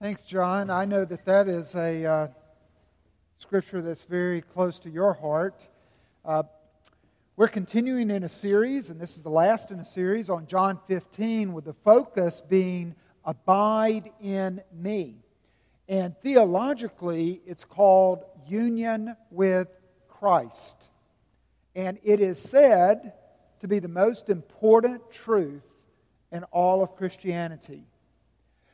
Thanks, John. I know that that is a uh, scripture that's very close to your heart. Uh, we're continuing in a series, and this is the last in a series on John 15, with the focus being Abide in Me. And theologically, it's called Union with Christ. And it is said to be the most important truth in all of Christianity.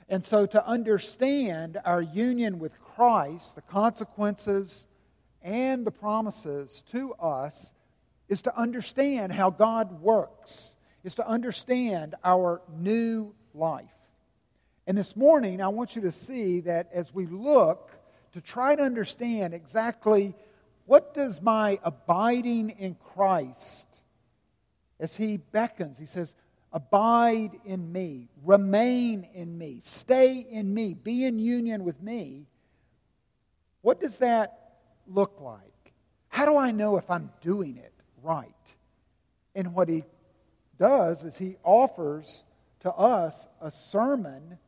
And so, to understand our union with Christ, the consequences and the promises to us, is to understand how God works, is to understand our new life. And this morning, I want you to see that as we look to try to understand exactly what does my abiding in Christ, as He beckons, He says, Abide in me, remain in me, stay in me, be in union with me. What does that look like? How do I know if I'm doing it right? And what he does is he offers to us a sermon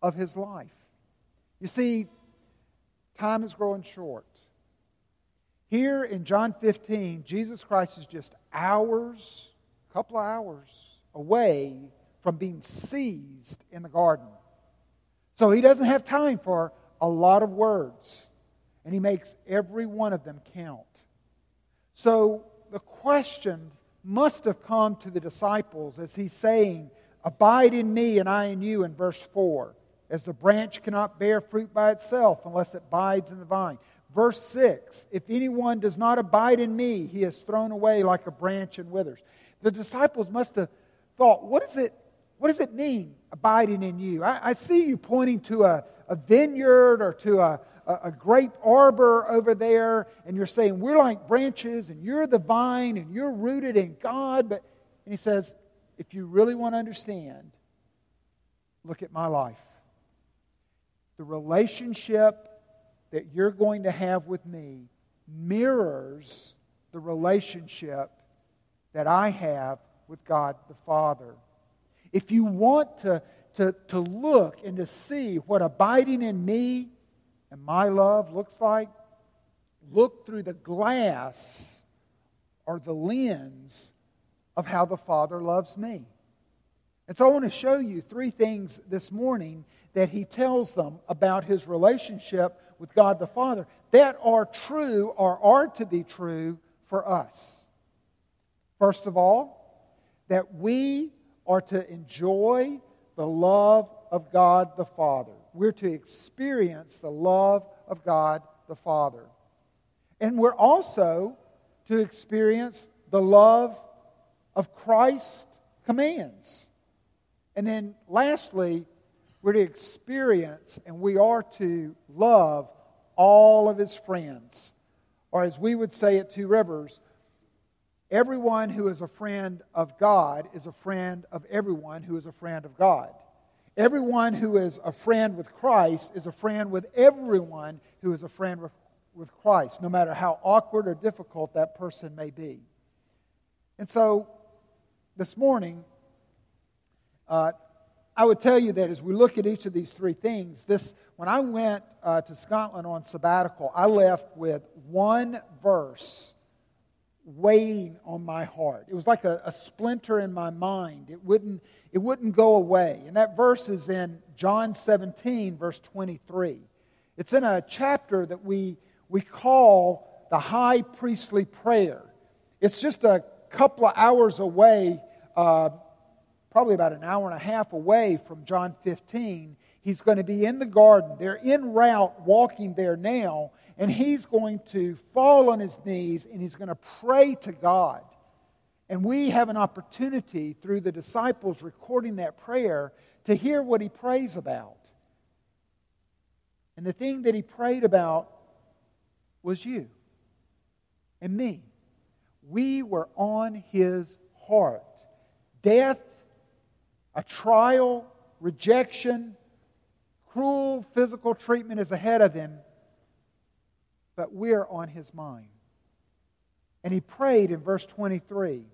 of his life. You see, time is growing short. Here in John 15, Jesus Christ is just hours couple of hours away from being seized in the garden. So he doesn't have time for a lot of words, and he makes every one of them count. So the question must have come to the disciples as he's saying, Abide in me and I in you, in verse 4, as the branch cannot bear fruit by itself unless it abides in the vine. Verse 6 If anyone does not abide in me, he is thrown away like a branch and withers. The disciples must have thought, what, is it, what does it mean, abiding in you? I, I see you pointing to a, a vineyard or to a, a, a grape arbor over there, and you're saying, we're like branches, and you're the vine, and you're rooted in God. But, and he says, if you really want to understand, look at my life. The relationship that you're going to have with me mirrors the relationship that I have with God the Father. If you want to, to, to look and to see what abiding in me and my love looks like, look through the glass or the lens of how the Father loves me. And so I want to show you three things this morning that he tells them about his relationship with God the Father that are true or are to be true for us. First of all, that we are to enjoy the love of God the Father. We're to experience the love of God the Father. And we're also to experience the love of Christ's commands. And then lastly, we're to experience and we are to love all of his friends. Or as we would say at Two Rivers, Everyone who is a friend of God is a friend of everyone who is a friend of God. Everyone who is a friend with Christ is a friend with everyone who is a friend with, with Christ, no matter how awkward or difficult that person may be. And so, this morning, uh, I would tell you that as we look at each of these three things, this when I went uh, to Scotland on sabbatical, I left with one verse weighing on my heart. It was like a, a, splinter in my mind. It wouldn't, it wouldn't go away. And that verse is in John 17, verse 23. It's in a chapter that we, we call the high priestly prayer. It's just a couple of hours away, uh, probably about an hour and a half away from John 15. He's going to be in the garden. They're en route walking there now and he's going to fall on his knees and he's going to pray to God. And we have an opportunity through the disciples recording that prayer to hear what he prays about. And the thing that he prayed about was you and me. We were on his heart. Death, a trial, rejection, cruel physical treatment is ahead of him but we're on his mind. And he prayed in verse 23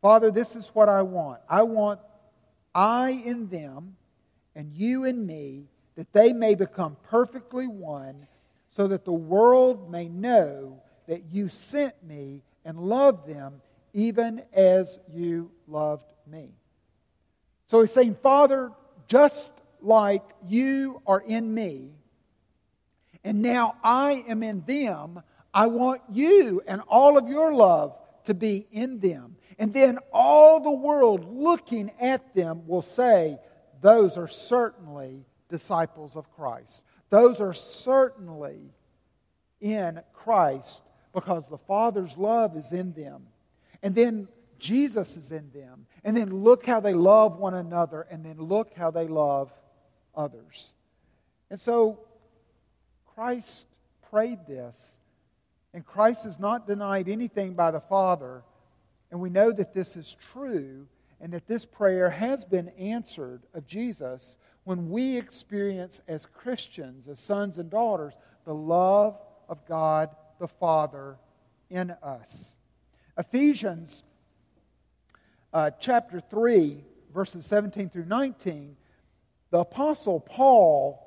Father, this is what I want. I want I in them and you in me, that they may become perfectly one, so that the world may know that you sent me and loved them even as you loved me. So he's saying, Father, just like you are in me, and now I am in them, I want you and all of your love to be in them. And then all the world looking at them will say, Those are certainly disciples of Christ. Those are certainly in Christ because the Father's love is in them. And then Jesus is in them. And then look how they love one another. And then look how they love others. And so Christ prayed this. And Christ has not denied anything by the Father. And we know that this is true and that this prayer has been answered of Jesus when we experience as Christians, as sons and daughters, the love of God the Father in us. Ephesians uh, chapter 3, verses 17 through 19, the Apostle Paul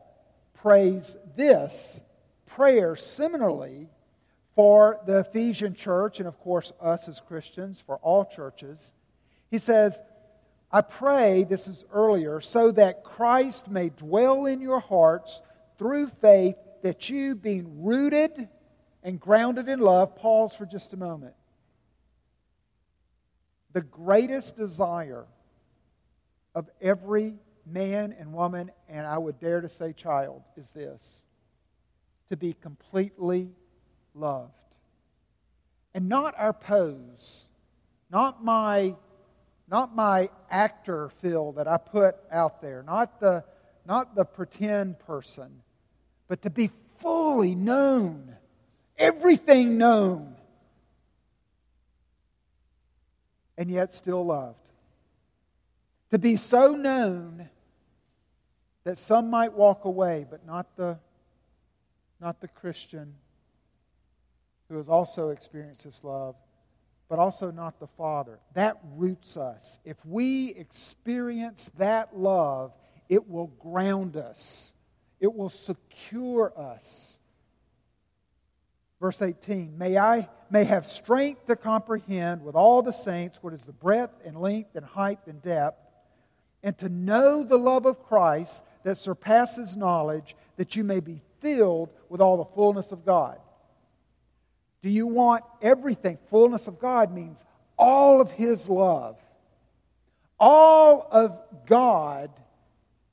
prays this prayer similarly for the Ephesian church, and of course, us as Christians, for all churches. He says, I pray, this is earlier, so that Christ may dwell in your hearts through faith, that you, being rooted and grounded in love, pause for just a moment. The greatest desire of every man and woman, and I would dare to say child, is this. To be completely loved. And not our pose, not my not my actor feel that I put out there, not the, not the pretend person, but to be fully known, everything known, and yet still loved. To be so known that some might walk away, but not the, not the Christian who has also experienced this love but also not the Father. That roots us. If we experience that love, it will ground us, it will secure us. Verse 18, may I may have strength to comprehend with all the saints what is the breadth and length and height and depth, and to know the love of Christ that surpasses knowledge, that you may be filled with all the fullness of God. Do you want everything? Fullness of God means all of His love, all of God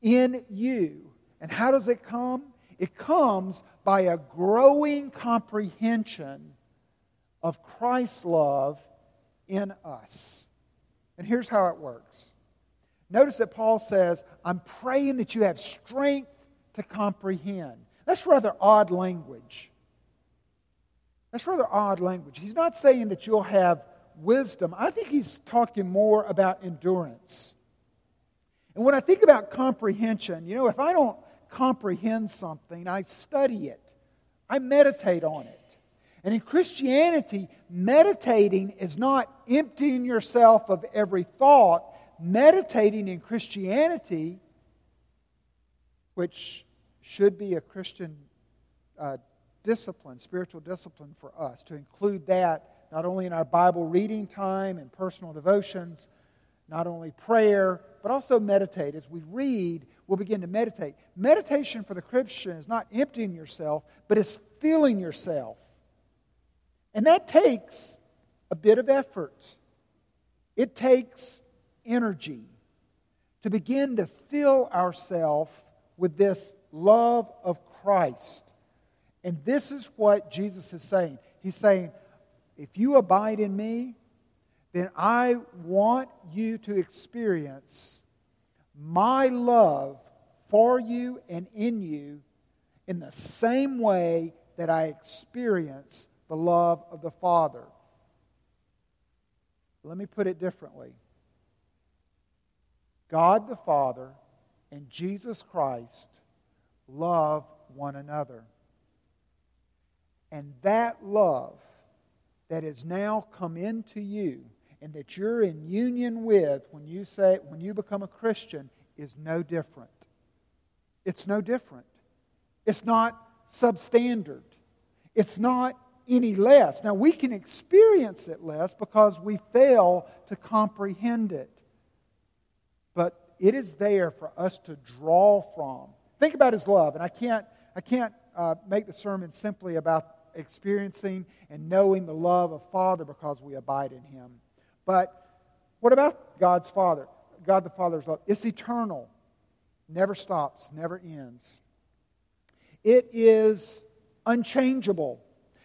in you. And how does it come? It comes by a growing comprehension of Christ's love in us. And here's how it works. Notice that Paul says, I'm praying that you have strength to comprehend. That's rather odd language. That's rather odd language. He's not saying that you'll have wisdom. I think he's talking more about endurance. And when I think about comprehension, you know, if I don't comprehend something, I study it, I meditate on it. And in Christianity, meditating is not emptying yourself of every thought. Meditating in Christianity, which should be a Christian uh, discipline, spiritual discipline for us, to include that not only in our Bible reading time and personal devotions, not only prayer, but also meditate. As we read, we'll begin to meditate. Meditation for the Christian is not emptying yourself, but it's filling yourself. And that takes a bit of effort, it takes energy to begin to fill ourselves with this love of Christ. And this is what Jesus is saying. He's saying, if you abide in me, then I want you to experience my love for you and in you in the same way that I experience the love of the Father. Let me put it differently God the Father and Jesus Christ love one another. And that love that has now come into you and that you're in union with when you say when you become a Christian is no different. it's no different. It's not substandard. It's not any less. Now, we can experience it less because we fail to comprehend it. But it is there for us to draw from. Think about His love. And I can't, I can't uh, make the sermon simply about experiencing and knowing the love of Father because we abide in Him. But what about God's Father? God the Father's love. It's eternal, never stops, never ends. It is unchangeable.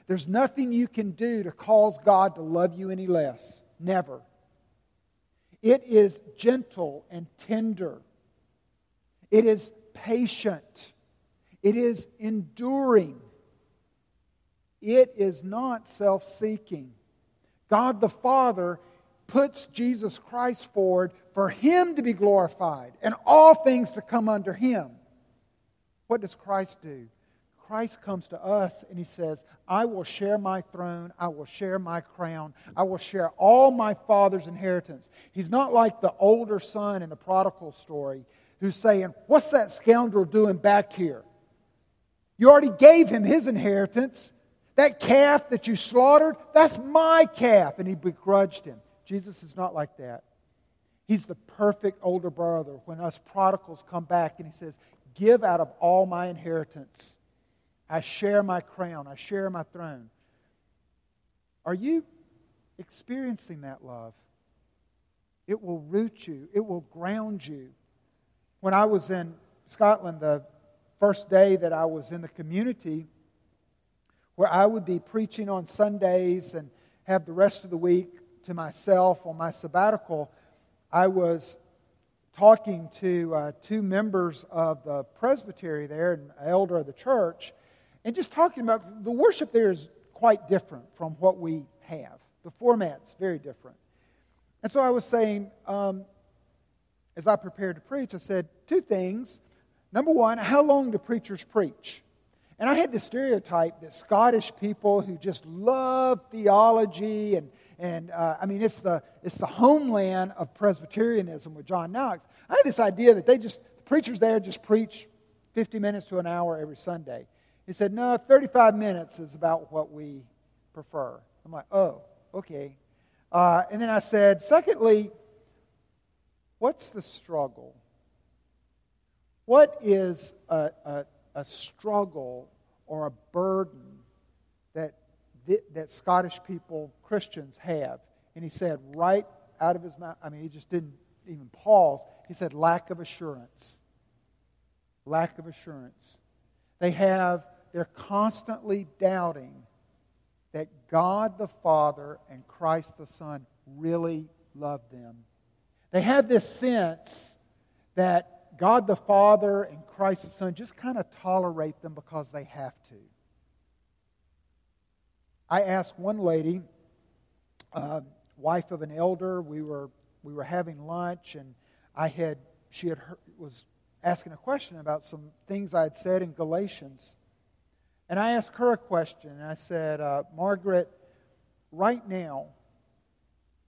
There's nothing you can do to cause God to love you any less. Never. It is gentle and tender. It is patient. It is enduring. It is not self seeking. God the Father puts Jesus Christ forward for Him to be glorified and all things to come under Him. What does Christ do? Christ comes to us and he says, I will share my throne, I will share my crown, I will share all my father's inheritance. He's not like the older son in the prodigal story who's saying, What's that scoundrel doing back here? You already gave him his inheritance. That calf that you slaughtered, that's my calf. And he begrudged him. Jesus is not like that. He's the perfect older brother when us prodigals come back and he says, Give out of all my inheritance. I share my crown, I share my throne. Are you experiencing that love? It will root you, it will ground you. When I was in Scotland, the first day that I was in the community, where I would be preaching on Sundays and have the rest of the week to myself on my sabbatical, I was talking to uh, two members of the presbytery there, an elder of the church, and just talking about the worship there is quite different from what we have. The format's very different. And so I was saying, um, as I prepared to preach, I said two things. Number one, how long do preachers preach? And I had the stereotype that Scottish people who just love theology and, and uh, I mean, it's the, it's the homeland of Presbyterianism with John Knox. I had this idea that they just, the preachers there just preach 50 minutes to an hour every Sunday. He said, No, 35 minutes is about what we prefer. I'm like, Oh, okay. Uh, and then I said, Secondly, what's the struggle? What is a, a, a struggle or a burden that, that Scottish people, Christians, have? And he said, right out of his mouth, I mean, he just didn't even pause. He said, lack of assurance. Lack of assurance. They have they're constantly doubting that God the Father and Christ the Son really love them. They have this sense that God the Father and Christ the Son just kind of tolerate them because they have to. I asked one lady, uh, wife of an elder, we were, we were having lunch, and I had, she had heard, was asking a question about some things I had said in Galatians. And I asked her a question, and I said, uh, Margaret, right now,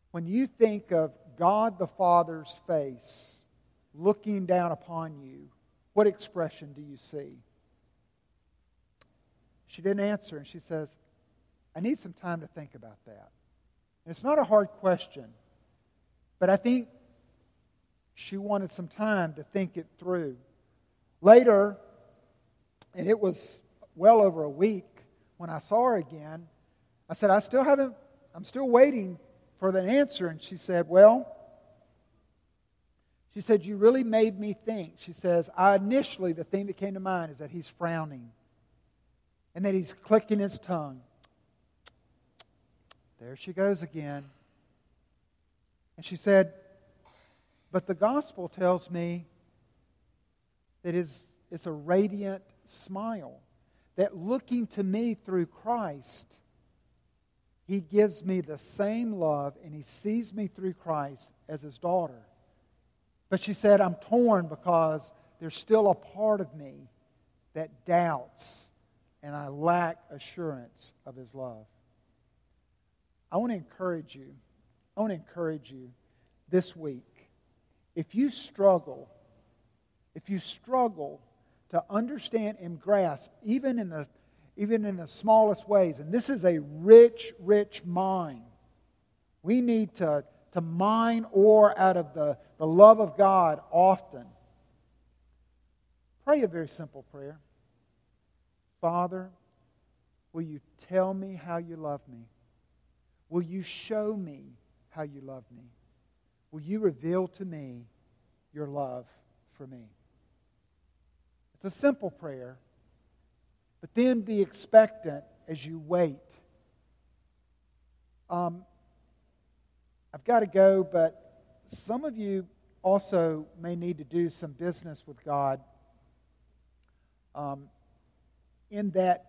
when you think of God the Father's face looking down upon you, what expression do you see? She didn't answer, and she says, I need some time to think about that. And it's not a hard question, but I think she wanted some time to think it through. Later, and it was well over a week when I saw her again. I said, I still haven't, I'm still waiting for the answer. And she said, Well, she said, You really made me think. She says, I initially, the thing that came to mind is that he's frowning and that he's clicking his tongue. There she goes again. And she said, But the gospel tells me that it's, it's a radiant smile that looking to me through Christ, he gives me the same love and he sees me through Christ as his daughter. But she said, I'm torn because there's still a part of me that doubts and I lack assurance of his love. I want to encourage you. I want to encourage you this week. If you struggle, if you struggle to understand and grasp, even in the, even in the smallest ways. And this is a rich, rich mine. We need to, to mine ore out of the, the love of God often. Pray a very simple prayer Father, will you tell me how you love me? Will you show me how you love me? Will you reveal to me your love for me? It's a simple prayer, but then be expectant as you wait. Um, I've got to go, but some of you also may need to do some business with God um, in that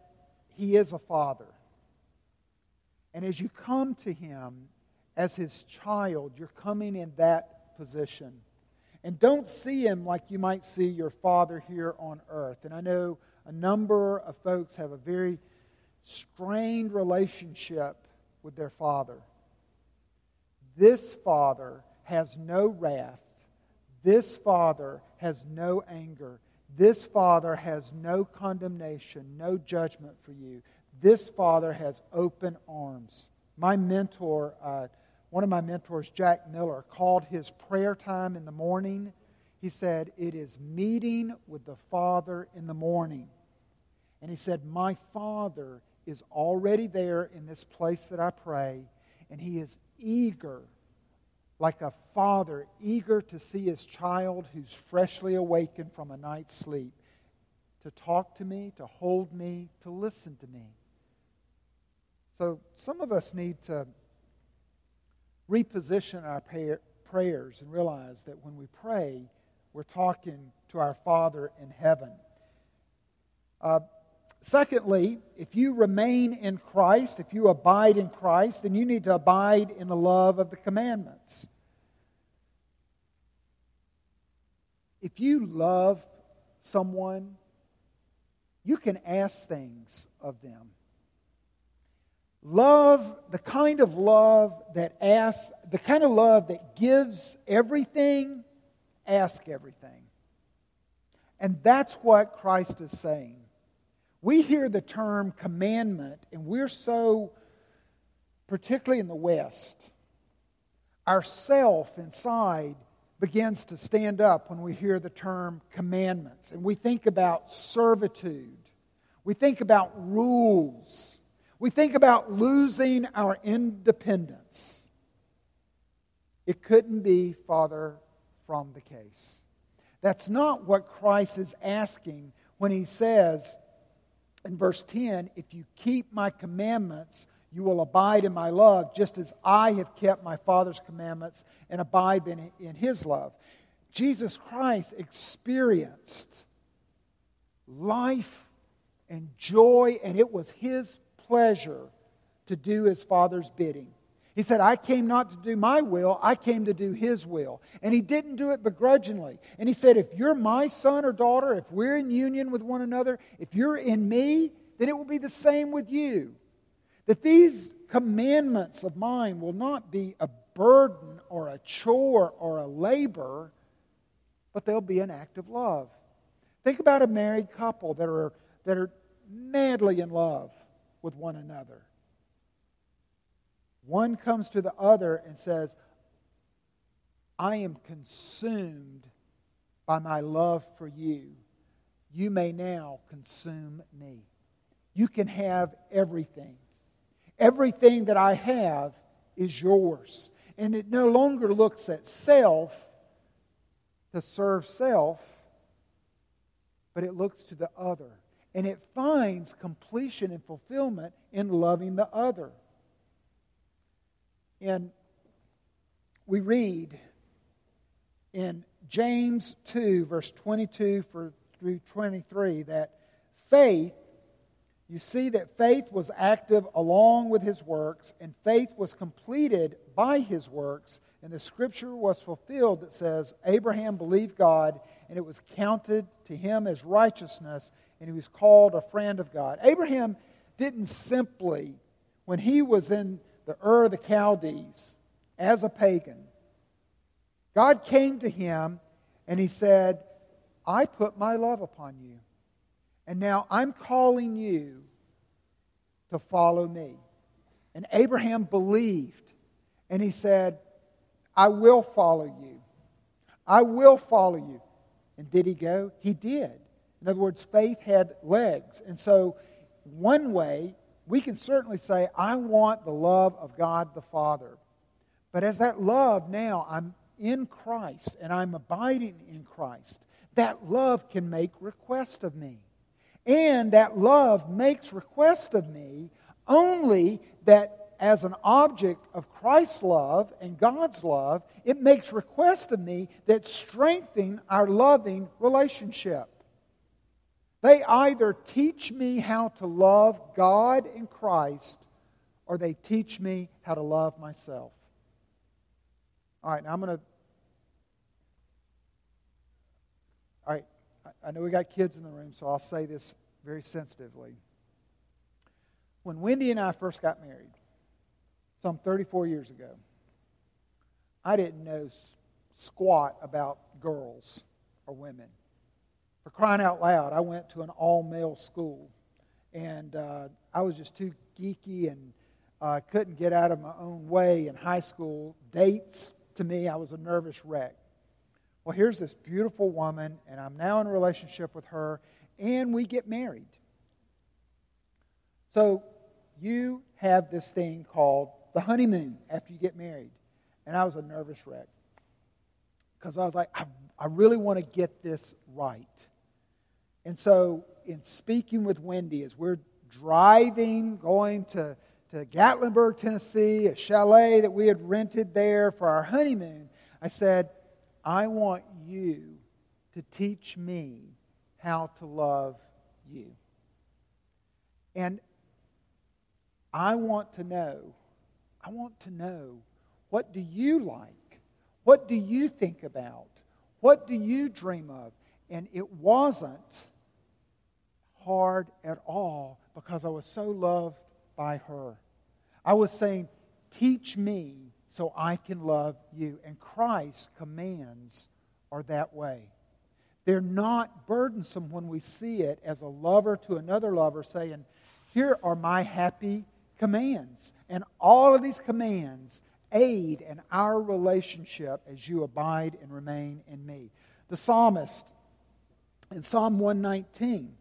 He is a Father. And as you come to Him as His child, you're coming in that position. And don't see him like you might see your father here on earth. And I know a number of folks have a very strained relationship with their father. This father has no wrath. This father has no anger. This father has no condemnation, no judgment for you. This father has open arms. My mentor, uh, one of my mentors, Jack Miller, called his prayer time in the morning. He said, It is meeting with the Father in the morning. And he said, My Father is already there in this place that I pray, and he is eager, like a father, eager to see his child who's freshly awakened from a night's sleep, to talk to me, to hold me, to listen to me. So some of us need to reposition our prayers and realize that when we pray, we're talking to our Father in heaven. Uh, secondly, if you remain in Christ, if you abide in Christ, then you need to abide in the love of the commandments. If you love someone, you can ask things of them. Love, the kind of love that asks, the kind of love that gives everything, ask everything. And that's what Christ is saying. We hear the term commandment, and we're so, particularly in the West, our self inside begins to stand up when we hear the term commandments. And we think about servitude, we think about rules we think about losing our independence. It couldn't be farther from the case. That's not what Christ is asking when he says in verse 10 if you keep my commandments, you will abide in my love, just as I have kept my Father's commandments and abide in, in his love. Jesus Christ experienced life and joy, and it was his pleasure to do his Father's bidding. He said, I came not to do my will, I came to do his will. And he didn't do it begrudgingly. And he said, If you're my son or daughter, if we're in union with one another, if you're in me, then it will be the same with you. That these commandments of mine will not be a burden or a chore or a labor, but they'll be an act of love. Think about a married couple that are, that are madly in love with one another. One comes to the other and says, I am consumed by my love for you. You may now consume me. You can have everything. Everything that I have is yours. And it no longer looks at self to serve self, but it looks to the other and it finds completion and fulfillment in loving the other. And we read in James 2, verse 22 through 23, that faith, you see that faith was active along with his works, and faith was completed by his works, and the scripture was fulfilled that says, Abraham believed God, and it was counted to him as righteousness and he was called a friend of God. Abraham didn't simply, when he was in the Ur of the Chaldees as a pagan, God came to him and he said, I put my love upon you. And now I'm calling you to follow me. And Abraham believed, and he said, I will follow you. I will follow you. And did he go? He did. In other words, faith had legs. And so, one way, we can certainly say, I want the love of God the Father. But as that love now, I'm in Christ and I'm abiding in Christ, that love can make request of me. And that love makes request of me only that as an object of Christ's love and God's love, it makes request of me that strengthen our loving relationship. They either teach me how to love God and Christ, or they teach me how to love myself. All right, now I'm going to. All right, I know we got kids in the room, so I'll say this very sensitively. When Wendy and I first got married, some 34 years ago, I didn't know squat about girls or women. For crying out loud, I went to an all male school, and uh, I was just too geeky and uh, couldn't get out of my own way in high school. Dates, to me, I was a nervous wreck. Well, here's this beautiful woman, and I'm now in a relationship with her, and we get married. So, you have this thing called the honeymoon after you get married. And I was a nervous wreck because I was like, I, I really want to get this right. And so, in speaking with Wendy, as we're driving, going to, to Gatlinburg, Tennessee, a chalet that we had rented there for our honeymoon, I said, I want you to teach me how to love you. And I want to know, I want to know, what do you like? What do you think about? What do you dream of? And it wasn't hard at all because I was so loved by her. I was saying, Teach me so I can love you. And Christ's commands are that way. They're not burdensome when we see it as a lover to another lover saying, Here are my happy commands. And all of these commands aid in our relationship as you abide and remain in me. The psalmist in Psalm 119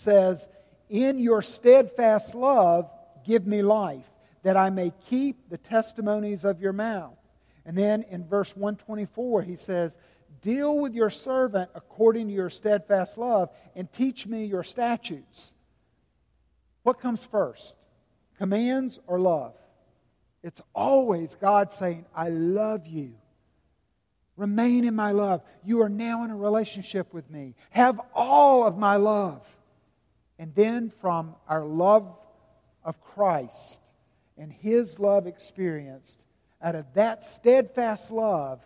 says, In your steadfast love, give me life, that I may keep the testimonies of your mouth. And then in verse 124, he says, Deal with your servant according to your steadfast love, and teach me your statutes. What comes first, commands or love? It's always God saying, I love you. Remain in my love. You are now in a relationship with me. Have all of my love. And then from our love of Christ and his love experienced, out of that steadfast love,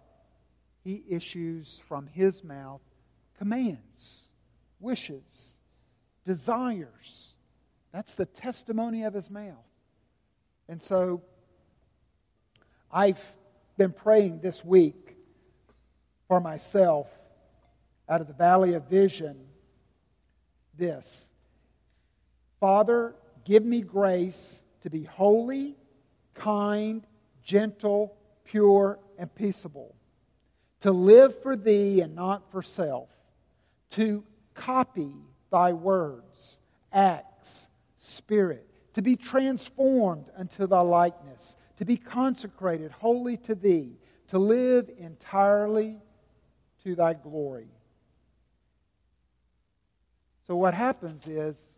he issues from his mouth commands, wishes, desires. That's the testimony of his mouth. And so I've been praying this week for myself out of the valley of vision this Father, give me grace to be holy, kind, gentle, pure, and peaceable, to live for thee and not for self, to copy thy words, acts, spirit, to be transformed unto thy likeness, to be consecrated wholly to thee, to live entirely to thy glory. So, what happens is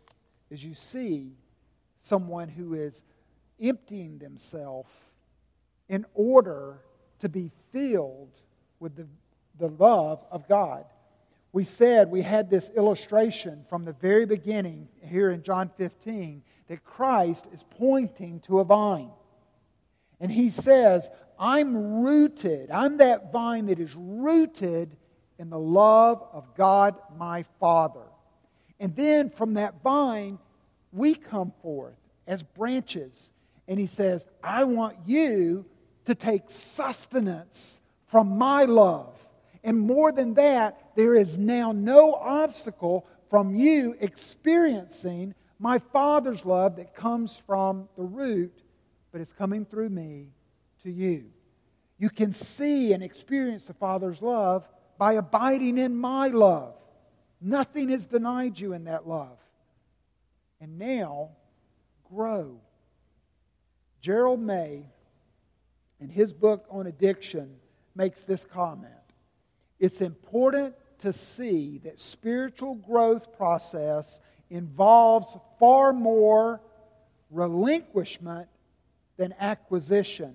is you see someone who is emptying themselves in order to be filled with the, the love of God. We said we had this illustration from the very beginning here in John 15 that Christ is pointing to a vine. And he says, I'm rooted, I'm that vine that is rooted in the love of God my Father. And then from that vine, we come forth as branches. And he says, I want you to take sustenance from my love. And more than that, there is now no obstacle from you experiencing my Father's love that comes from the root, but is coming through me to you. You can see and experience the Father's love by abiding in my love. Nothing is denied you in that love. And now, grow. Gerald May, in his book on addiction, makes this comment It's important to see that spiritual growth process involves far more relinquishment than acquisition.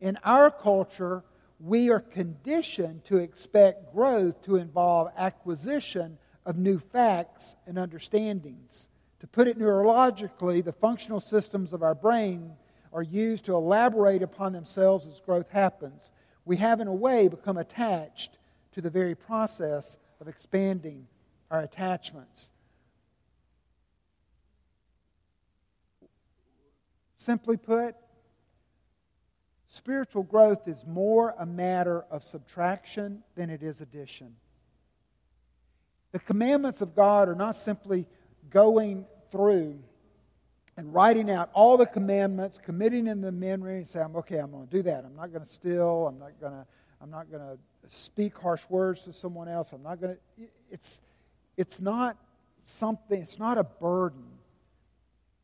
In our culture, we are conditioned to expect growth to involve acquisition of new facts and understandings. To put it neurologically, the functional systems of our brain are used to elaborate upon themselves as growth happens. We have, in a way, become attached to the very process of expanding our attachments. Simply put, spiritual growth is more a matter of subtraction than it is addition. The commandments of God are not simply going through and writing out all the commandments, committing in the memory, and saying, okay, I'm going to do that. I'm not going to steal. I'm not going to, I'm not going to speak harsh words to someone else. I'm not going to. It's, it's not something, it's not a burden.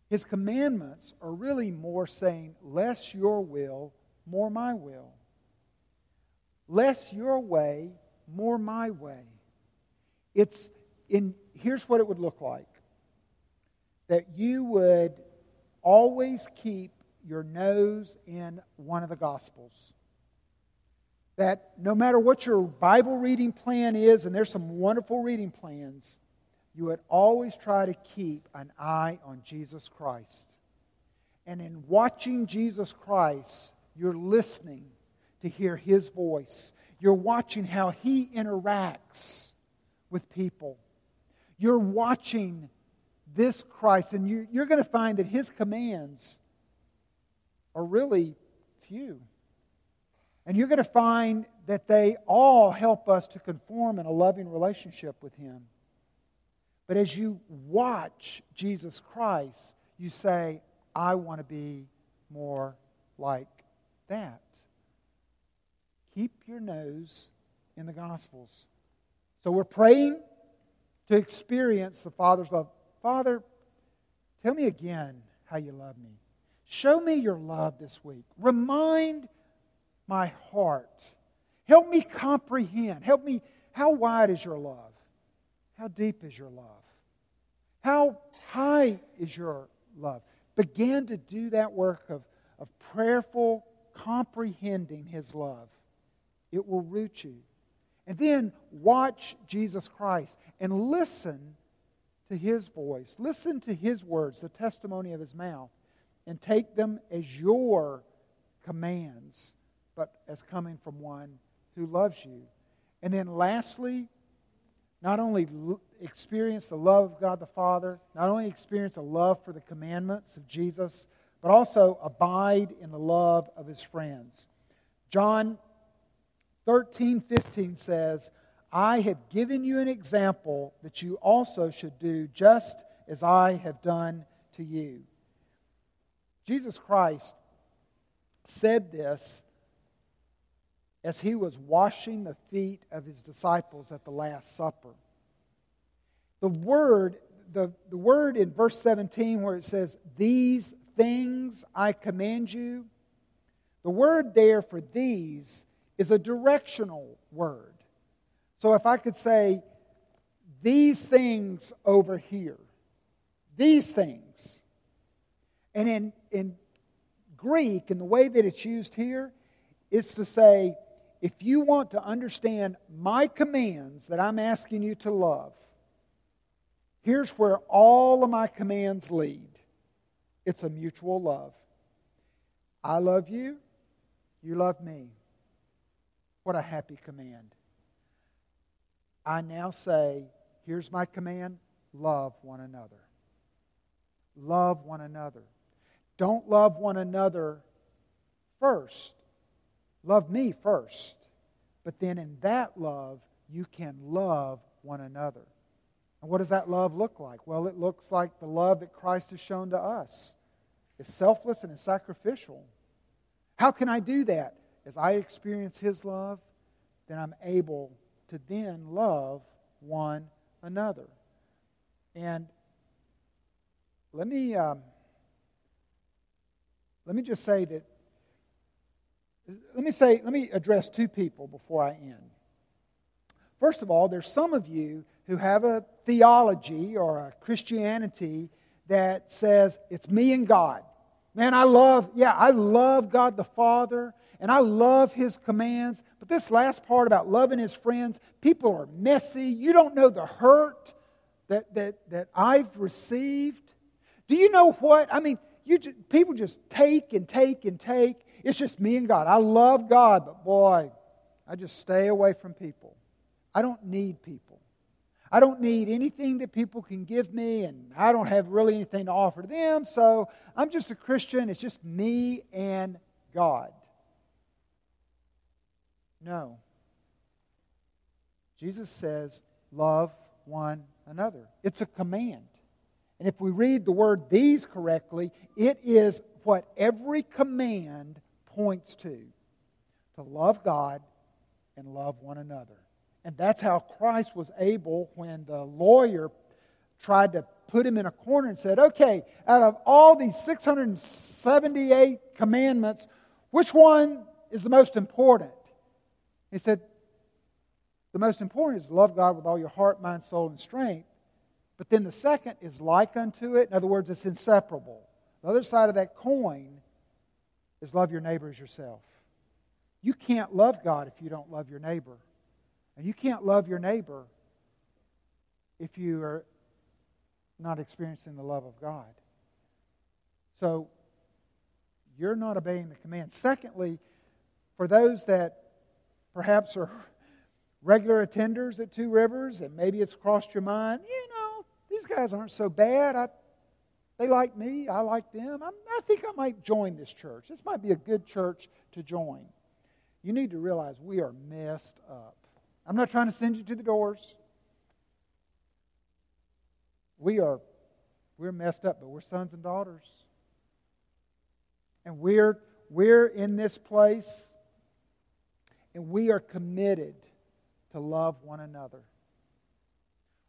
His commandments are really more saying, less your will, more my will. Less your way, more my way. It's in, here's what it would look like that you would always keep your nose in one of the Gospels. That no matter what your Bible reading plan is, and there's some wonderful reading plans, you would always try to keep an eye on Jesus Christ. And in watching Jesus Christ, you're listening to hear his voice. You're watching how he interacts with people. You're watching this Christ, and you, you're going to find that his commands are really few. And you're going to find that they all help us to conform in a loving relationship with him. But as you watch Jesus Christ, you say, I want to be more like that. Keep your nose in the Gospels. So we're praying to experience the Father's love. Father, tell me again how you love me. Show me your love this week. Remind my heart. Help me comprehend. Help me. How wide is your love? How deep is your love? How high is your love? Begin to do that work of, of prayerful comprehending His love. It will root you. And then watch Jesus Christ and listen to his voice, listen to his words, the testimony of his mouth, and take them as your commands, but as coming from one who loves you. And then lastly, not only experience the love of God the Father, not only experience a love for the commandments of Jesus, but also abide in the love of his friends. John 13, 15 says, I have given you an example that you also should do just as I have done to you. Jesus Christ said this as he was washing the feet of his disciples at the Last Supper. The word, the, the word in verse 17 where it says, These things I command you, the word there for these is a directional word. So if I could say, these things over here, these things. And in, in Greek, in the way that it's used here, it's to say, if you want to understand my commands that I'm asking you to love, here's where all of my commands lead it's a mutual love. I love you, you love me. What a happy command. I now say, here's my command love one another. Love one another. Don't love one another first. Love me first. But then in that love, you can love one another. And what does that love look like? Well, it looks like the love that Christ has shown to us. It's selfless and it's sacrificial. How can I do that? As I experience His love, then I'm able to then love one another. And let me um, let me just say that. Let me say. Let me address two people before I end. First of all, there's some of you who have a theology or a Christianity that says it's me and God. Man, I love, yeah, I love God the Father and I love His commands. But this last part about loving His friends, people are messy. You don't know the hurt that, that, that I've received. Do you know what? I mean, you just, people just take and take and take. It's just me and God. I love God, but boy, I just stay away from people. I don't need people. I don't need anything that people can give me, and I don't have really anything to offer them, so I'm just a Christian. It's just me and God. No. Jesus says, love one another. It's a command. And if we read the word these correctly, it is what every command points to to love God and love one another. And that's how Christ was able, when the lawyer tried to put him in a corner and said, Okay, out of all these 678 commandments, which one is the most important? He said, The most important is love God with all your heart, mind, soul, and strength. But then the second is like unto it. In other words, it's inseparable. The other side of that coin is love your neighbor as yourself. You can't love God if you don't love your neighbor. And you can't love your neighbor if you are not experiencing the love of God. So, you're not obeying the command. Secondly, for those that perhaps are regular attenders at Two Rivers and maybe it's crossed your mind, you know, these guys aren't so bad. I, they like me, I like them. I'm, I think I might join this church. This might be a good church to join. You need to realize we are messed up. I'm not trying to send you to the doors. We are we're messed up, but we're sons and daughters. And we're we're in this place and we are committed to love one another.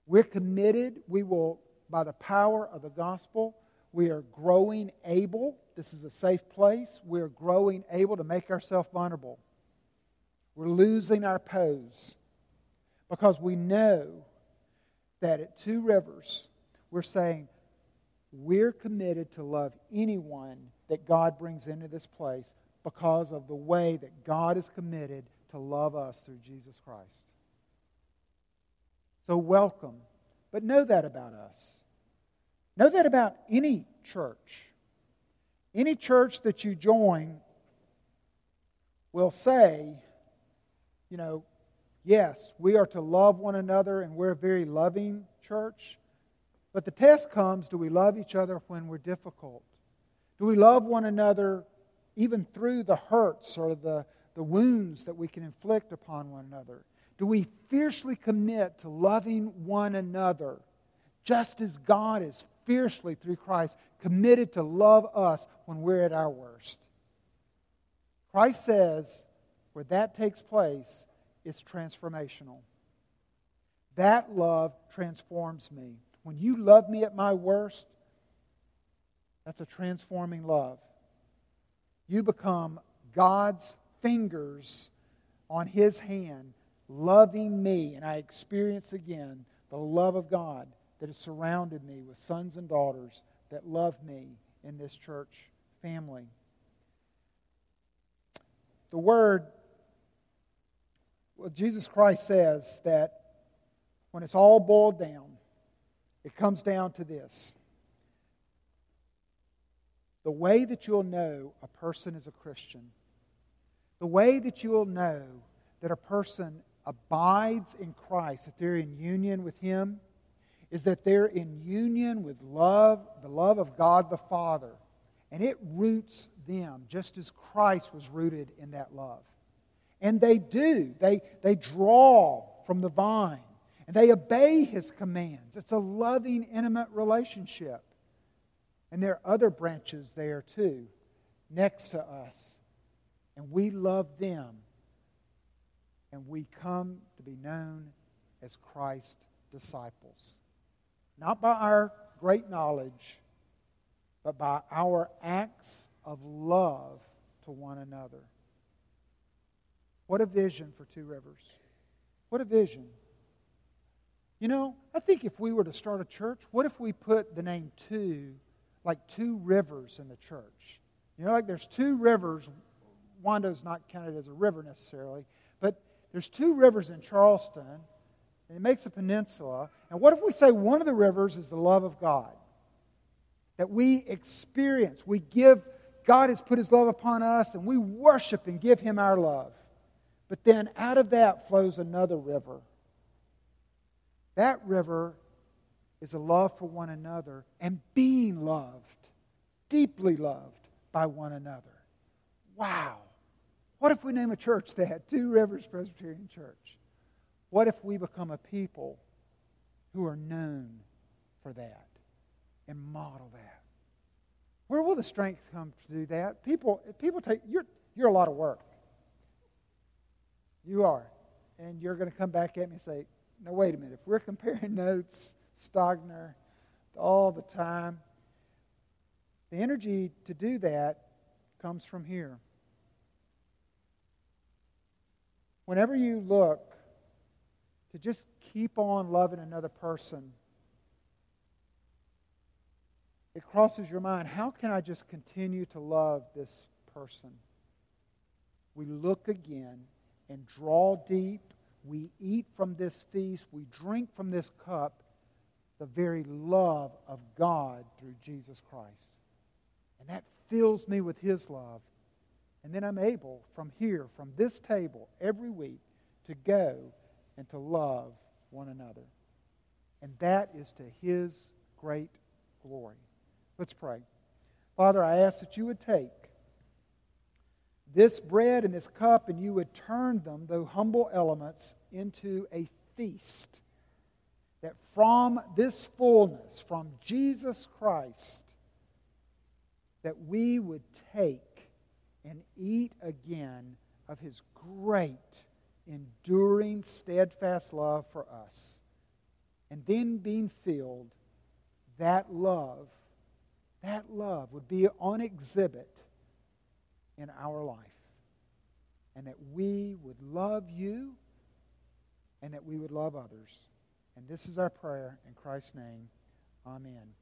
We're committed, we will by the power of the gospel, we are growing able. This is a safe place. We're growing able to make ourselves vulnerable. We're losing our pose because we know that at Two Rivers, we're saying we're committed to love anyone that God brings into this place because of the way that God is committed to love us through Jesus Christ. So, welcome. But know that about us. Know that about any church. Any church that you join will say, you know, Yes, we are to love one another, and we're a very loving church. But the test comes do we love each other when we're difficult? Do we love one another even through the hurts or the, the wounds that we can inflict upon one another? Do we fiercely commit to loving one another just as God is fiercely, through Christ, committed to love us when we're at our worst? Christ says, where that takes place, it's transformational. That love transforms me. When you love me at my worst, that's a transforming love. You become God's fingers on His hand, loving me, and I experience again the love of God that has surrounded me with sons and daughters that love me in this church family. The word well, Jesus Christ says that when it's all boiled down, it comes down to this. The way that you'll know a person is a Christian, the way that you'll know that a person abides in Christ, that they're in union with Him, is that they're in union with love, the love of God the Father. And it roots them just as Christ was rooted in that love. And they do. They, they draw from the vine. And they obey his commands. It's a loving, intimate relationship. And there are other branches there too, next to us. And we love them. And we come to be known as Christ's disciples. Not by our great knowledge, but by our acts of love to one another. What a vision for Two Rivers. What a vision. You know, I think if we were to start a church, what if we put the name two, like two rivers in the church? You know, like there's two rivers. Wando's not counted as a river necessarily, but there's two rivers in Charleston, and it makes a peninsula. And what if we say one of the rivers is the love of God? That we experience, we give, God has put his love upon us, and we worship and give him our love. But then out of that flows another river. That river is a love for one another and being loved, deeply loved by one another. Wow. What if we name a church that? Two Rivers Presbyterian Church. What if we become a people who are known for that and model that? Where will the strength come to do that? People, people take you're you're a lot of work. You are. And you're going to come back at me and say, no, wait a minute. If we're comparing notes, Stogner, all the time, the energy to do that comes from here. Whenever you look to just keep on loving another person, it crosses your mind how can I just continue to love this person? We look again and draw deep. We eat from this feast, we drink from this cup the very love of God through Jesus Christ. And that fills me with His love. And then I'm able from here, from this table, every week, to go and to love one another. And that is to His great glory. Let's pray. Father, I ask that you would take this bread and this cup, and you would turn them, though humble elements, into a feast. That from this fullness, from Jesus Christ, that we would take and eat again of his great, enduring, steadfast love for us. And then being filled, that love, that love would be on exhibit in our life. And that we would love you and that we would love others. And this is our prayer in Christ's name. Amen.